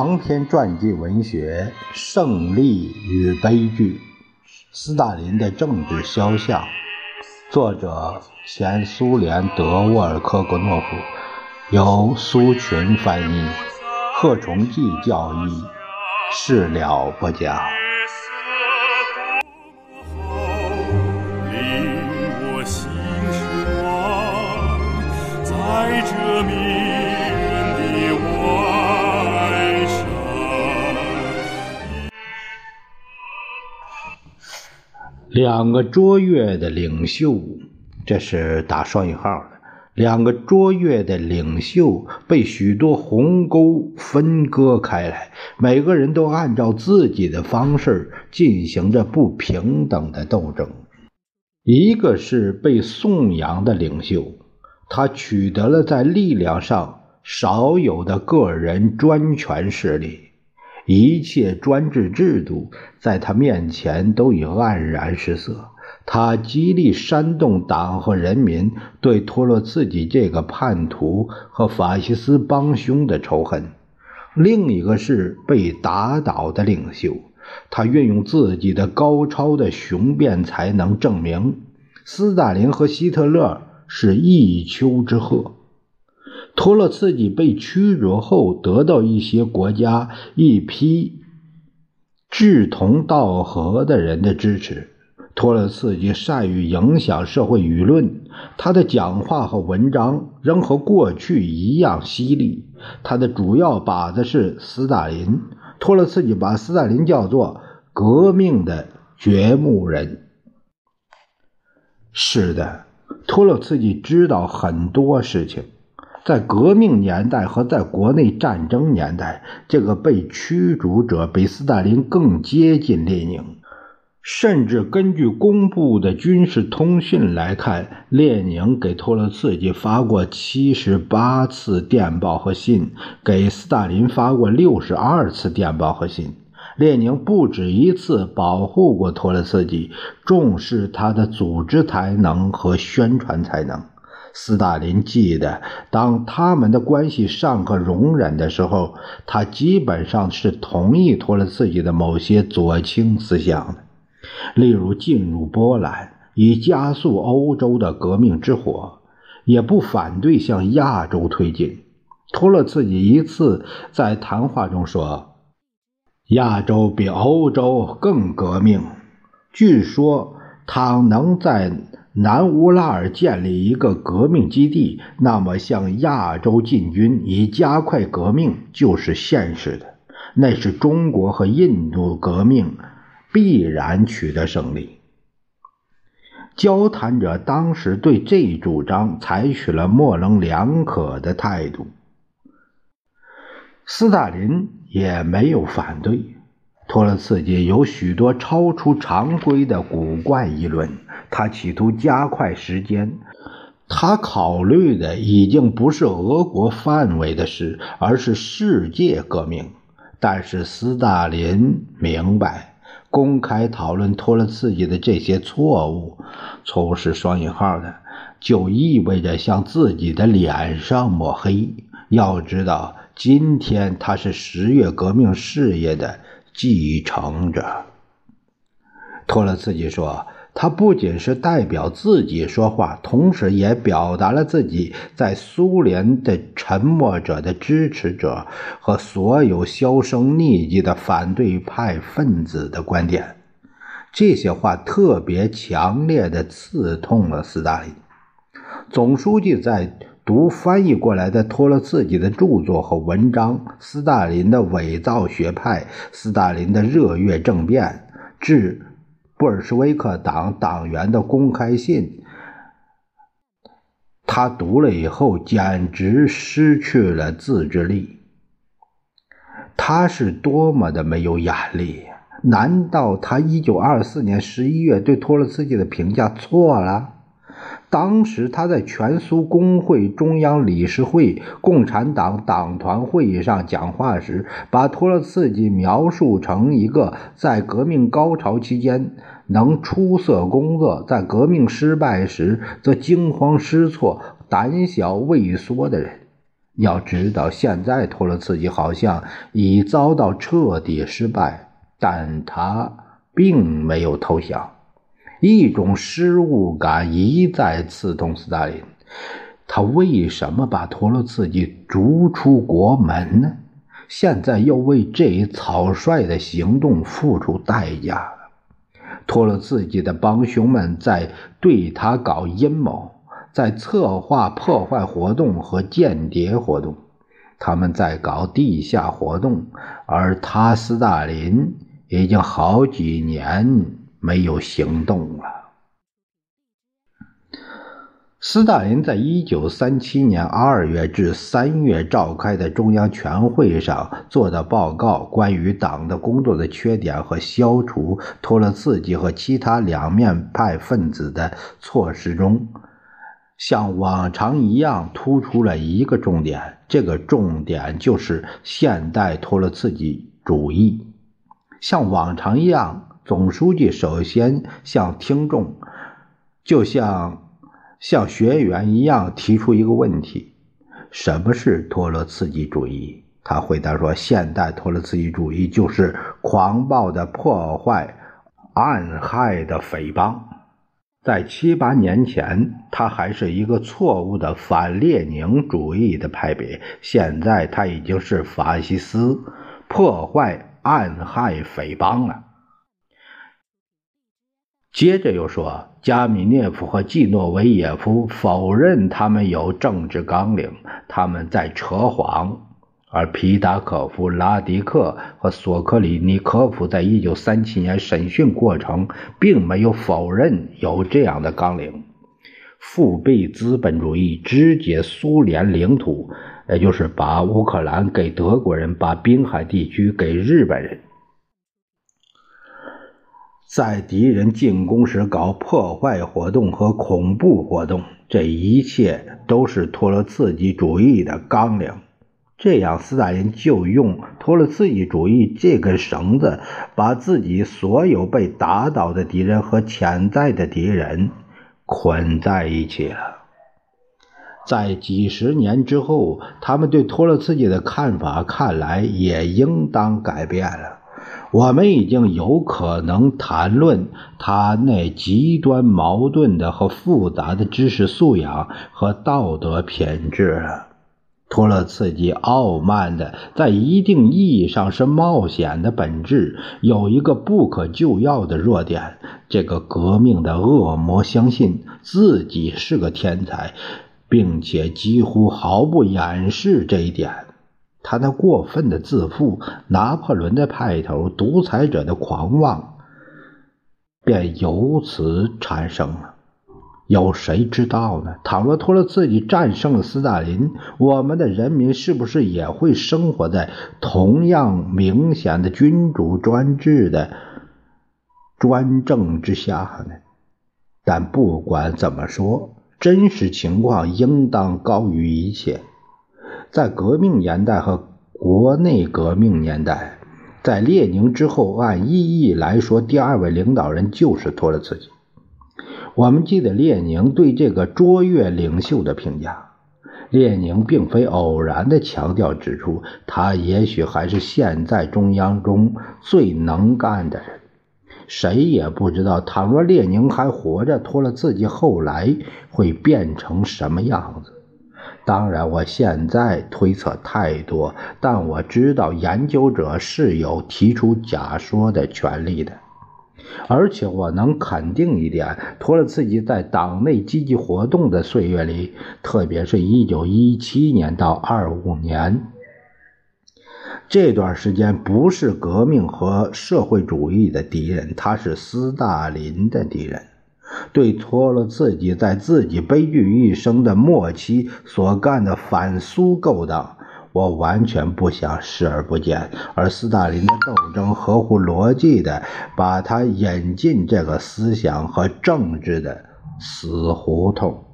长篇传记文学《胜利与悲剧》，斯大林的政治肖像，作者前苏联德沃尔科格诺夫，由苏群翻译，贺崇济教译，事了不讲。两个卓越的领袖，这是打双引号的。两个卓越的领袖被许多鸿沟分割开来，每个人都按照自己的方式进行着不平等的斗争。一个是被颂扬的领袖。他取得了在力量上少有的个人专权势力，一切专制制度在他面前都已黯然失色。他极力煽动党和人民对托洛茨基这个叛徒和法西斯帮凶的仇恨。另一个是被打倒的领袖，他运用自己的高超的雄辩才能证明斯大林和希特勒。是一丘之貉。托洛茨基被驱逐后，得到一些国家一批志同道合的人的支持。托洛茨基善于影响社会舆论，他的讲话和文章仍和过去一样犀利。他的主要靶子是斯大林。托洛茨基把斯大林叫做“革命的掘墓人”。是的。托洛茨基知道很多事情，在革命年代和在国内战争年代，这个被驱逐者比斯大林更接近列宁。甚至根据公布的军事通讯来看，列宁给托洛茨基发过七十八次电报和信，给斯大林发过六十二次电报和信。列宁不止一次保护过托洛茨基，重视他的组织才能和宣传才能。斯大林记得，当他们的关系尚可容忍的时候，他基本上是同意托了自己的某些左倾思想的，例如进入波兰以加速欧洲的革命之火，也不反对向亚洲推进。托了自己一次在谈话中说。亚洲比欧洲更革命。据说，倘能在南乌拉尔建立一个革命基地，那么向亚洲进军以加快革命就是现实的。那是中国和印度革命必然取得胜利。交谈者当时对这一主张采取了模棱两可的态度。斯大林也没有反对。托洛茨基有许多超出常规的古怪议论，他企图加快时间。他考虑的已经不是俄国范围的事，而是世界革命。但是斯大林明白，公开讨论托洛茨基的这些错误（错误是双引号的），就意味着向自己的脸上抹黑。要知道。今天他是十月革命事业的继承者。托洛茨基说：“他不仅是代表自己说话，同时也表达了自己在苏联的沉默者的支持者和所有销声匿迹的反对派分子的观点。”这些话特别强烈的刺痛了斯大林。总书记在。读翻译过来的托洛茨基的著作和文章，斯大林的伪造学派，斯大林的热月政变，致布尔什维克党党员的公开信，他读了以后简直失去了自制力。他是多么的没有眼力！难道他一九二四年十一月对托洛茨基的评价错了？当时他在全苏工会中央理事会共产党党团会议上讲话时，把托洛茨基描述成一个在革命高潮期间能出色工作，在革命失败时则惊慌失措、胆小畏缩的人。要知道，现在托洛茨基好像已遭到彻底失败，但他并没有投降。一种失误感一再刺痛斯大林。他为什么把托洛茨基逐出国门呢？现在又为这一草率的行动付出代价。托了自己的帮凶们在对他搞阴谋，在策划破坏活动和间谍活动，他们在搞地下活动，而他斯大林已经好几年没有行动了。斯大林在一九三七年二月至三月召开的中央全会上做的报告，关于党的工作的缺点和消除托洛茨基和其他两面派分子的措施中，像往常一样突出了一个重点。这个重点就是现代托洛茨基主义。像往常一样，总书记首先向听众，就像。像学员一样提出一个问题：什么是托洛茨基主义？他回答说：现代托洛茨基主义就是狂暴的破坏、暗害的匪帮。在七八年前，他还是一个错误的反列宁主义的派别，现在他已经是法西斯、破坏、暗害匪帮了。接着又说。加米涅夫和季诺维耶夫否认他们有政治纲领，他们在扯谎；而皮达科夫、拉迪克和索克里尼科夫在一九三七年审讯过程并没有否认有这样的纲领。复辟资本主义，肢解苏联领土，也就是把乌克兰给德国人，把滨海地区给日本人。在敌人进攻时搞破坏活动和恐怖活动，这一切都是托洛茨基主义的纲领。这样，斯大林就用托洛茨基主义这根绳子，把自己所有被打倒的敌人和潜在的敌人捆在一起了。在几十年之后，他们对托洛茨基的看法看来也应当改变了。我们已经有可能谈论他那极端矛盾的和复杂的知识素养和道德品质了。托洛茨基傲慢的，在一定意义上是冒险的本质，有一个不可救药的弱点：这个革命的恶魔相信自己是个天才，并且几乎毫不掩饰这一点。他那过分的自负、拿破仑的派头、独裁者的狂妄，便由此产生了。有谁知道呢？倘若托洛茨基战胜了斯大林，我们的人民是不是也会生活在同样明显的君主专制的专政之下呢？但不管怎么说，真实情况应当高于一切。在革命年代和国内革命年代，在列宁之后，按意义来说，第二位领导人就是托洛茨基。我们记得列宁对这个卓越领袖的评价。列宁并非偶然的强调指出，他也许还是现在中央中最能干的人。谁也不知道，倘若列宁还活着，托洛茨基后来会变成什么样子。当然，我现在推测太多，但我知道研究者是有提出假说的权利的，而且我能肯定一点：托洛茨基在党内积极活动的岁月里，特别是一九一七年到二五年这段时间，不是革命和社会主义的敌人，他是斯大林的敌人。对拖了自己在自己悲剧一生的末期所干的反苏勾当，我完全不想视而不见。而斯大林的斗争合乎逻辑的把他引进这个思想和政治的死胡同。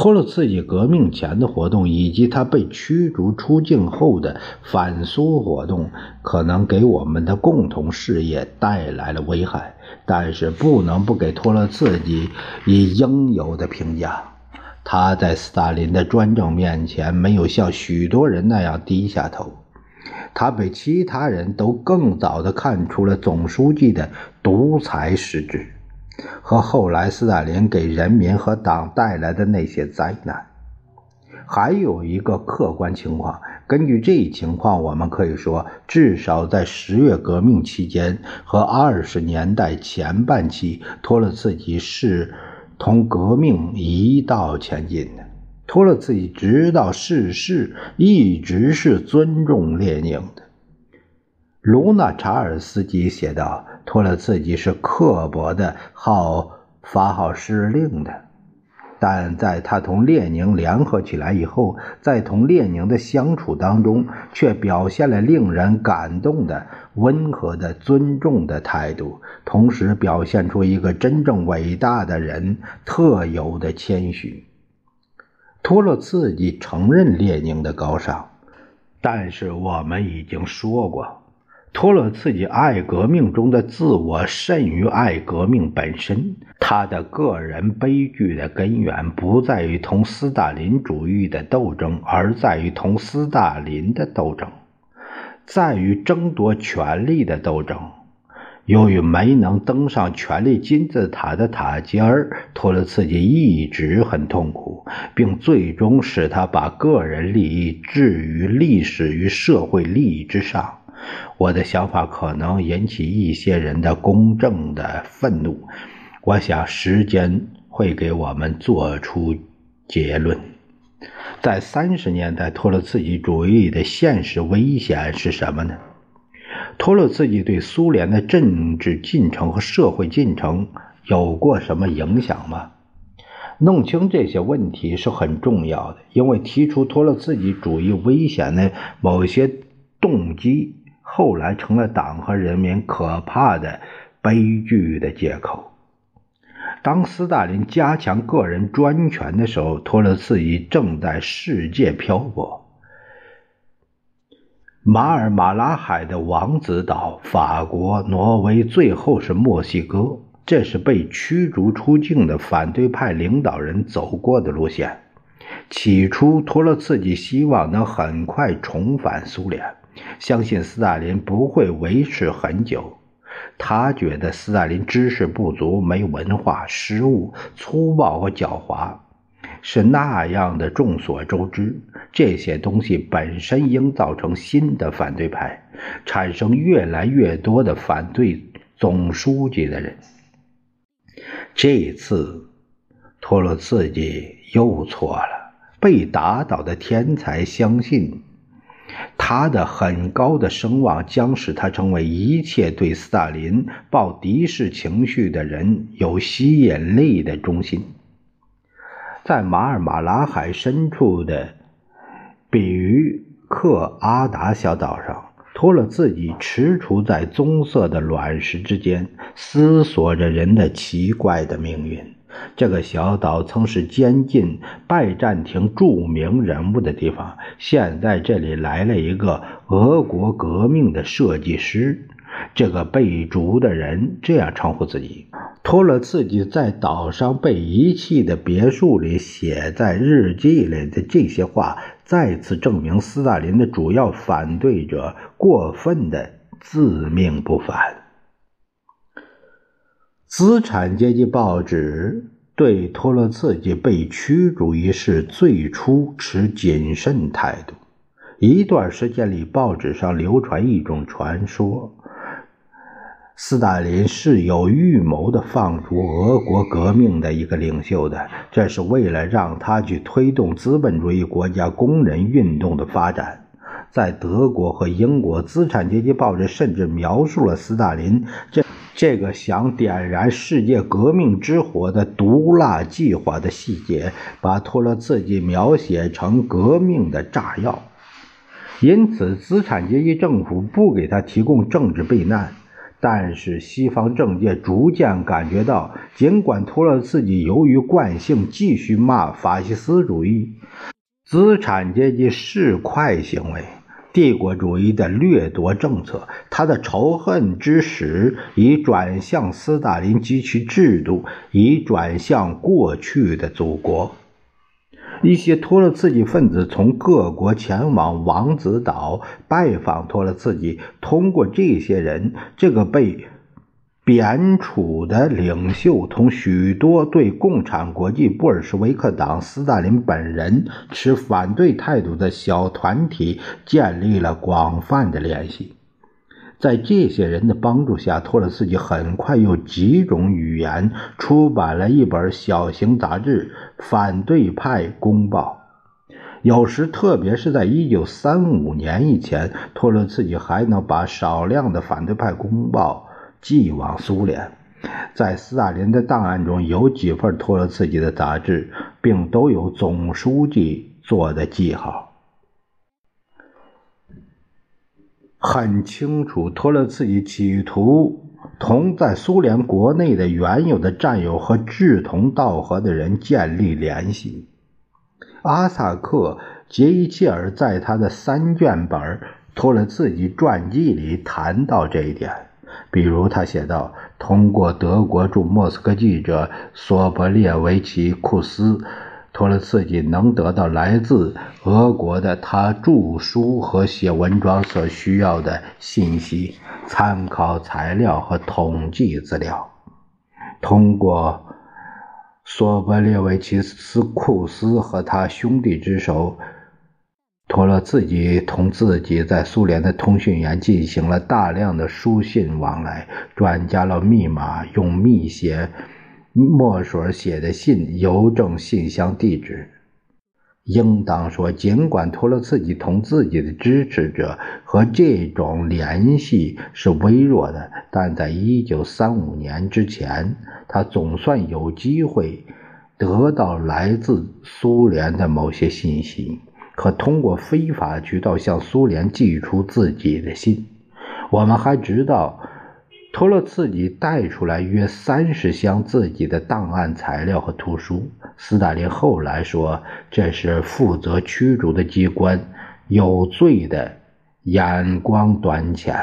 托洛茨基革命前的活动，以及他被驱逐出境后的反苏活动，可能给我们的共同事业带来了危害。但是不能不给托洛茨基以应有的评价。他在斯大林的专政面前没有像许多人那样低下头，他比其他人都更早地看出了总书记的独裁实质和后来斯大林给人民和党带来的那些灾难。还有一个客观情况，根据这一情况，我们可以说，至少在十月革命期间和二十年代前半期，托洛茨基是。同革命一道前进的托洛茨基直到逝世一直是尊重列宁的。卢纳查尔斯基写道：“托洛茨基是刻薄的，好发号施令的。”但在他同列宁联合起来以后，在同列宁的相处当中，却表现了令人感动的温和的尊重的态度，同时表现出一个真正伟大的人特有的谦虚。托洛茨基承认列宁的高尚，但是我们已经说过。托洛茨基爱革命中的自我甚于爱革命本身。他的个人悲剧的根源不在于同斯大林主义的斗争，而在于同斯大林的斗争，在于争夺权力的斗争。由于没能登上权力金字塔的塔尖儿，托洛茨基一直很痛苦，并最终使他把个人利益置于历史与社会利益之上。我的想法可能引起一些人的公正的愤怒，我想时间会给我们做出结论。在三十年代，托洛茨基主义的现实危险是什么呢？托洛茨基对苏联的政治进程和社会进程有过什么影响吗？弄清这些问题是很重要的，因为提出托洛茨基主义危险的某些动机。后来成了党和人民可怕的悲剧的借口。当斯大林加强个人专权的时候，托洛茨基正在世界漂泊。马尔马拉海的王子岛、法国、挪威，最后是墨西哥，这是被驱逐出境的反对派领导人走过的路线。起初，托洛茨基希望能很快重返苏联。相信斯大林不会维持很久。他觉得斯大林知识不足、没文化、失误、粗暴和狡猾，是那样的众所周知。这些东西本身应造成新的反对派，产生越来越多的反对总书记的人。这次，托洛茨基又错了。被打倒的天才相信。他的很高的声望将使他成为一切对斯大林抱敌视情绪的人有吸引力的中心。在马尔马拉海深处的比于克阿达小岛上，托了自己踟蹰在棕色的卵石之间，思索着人的奇怪的命运。这个小岛曾是监禁拜占庭著名人物的地方，现在这里来了一个俄国革命的设计师。这个被逐的人这样称呼自己。托洛茨基在岛上被遗弃的别墅里写在日记里的这些话，再次证明斯大林的主要反对者过分的自命不凡。资产阶级报纸对托洛茨基被驱逐一事最初持谨慎态度。一段时间里，报纸上流传一种传说：斯大林是有预谋的放逐俄国革命的一个领袖的，这是为了让他去推动资本主义国家工人运动的发展。在德国和英国，资产阶级报纸甚至描述了斯大林这。这个想点燃世界革命之火的毒辣计划的细节，把托洛茨基描写成革命的炸药，因此资产阶级政府不给他提供政治避难。但是西方政界逐渐感觉到，尽管托洛茨基由于惯性继续骂法西斯主义、资产阶级市侩行为。帝国主义的掠夺政策，他的仇恨之矢已转向斯大林及其制度，已转向过去的祖国。一些托洛茨基分子从各国前往王子岛拜访托洛茨基，通过这些人，这个被贬黜的领袖同许多对共产国际、布尔什维克党、斯大林本人持反对态度的小团体建立了广泛的联系。在这些人的帮助下，托洛茨基很快用几种语言出版了一本小型杂志《反对派公报》。有时，特别是在1935年以前，托洛茨基还能把少量的反对派公报寄往苏联。在斯大林的档案中有几份托洛茨基的杂志，并都有总书记做的记号。很清楚，托洛茨基企图同在苏联国内的原有的战友和志同道合的人建立联系。阿萨克·杰伊切尔在他的三卷本托洛茨基传记里谈到这一点，比如他写道：“通过德国驻莫斯科记者索博列维奇·库斯。”托洛茨基能得到来自俄国的他著书和写文章所需要的信息、参考材料和统计资料。通过索博列维奇斯库斯和他兄弟之手，托洛茨基同自己在苏联的通讯员进行了大量的书信往来，转加了密码，用密写。墨水写的信，邮政信箱地址。应当说，尽管托洛茨基同自己的支持者和这种联系是微弱的，但在一九三五年之前，他总算有机会得到来自苏联的某些信息，可通过非法渠道向苏联寄出自己的信。我们还知道。托洛茨基带出来约三十箱自己的档案材料和图书。斯大林后来说，这是负责驱逐的机关有罪的眼光短浅。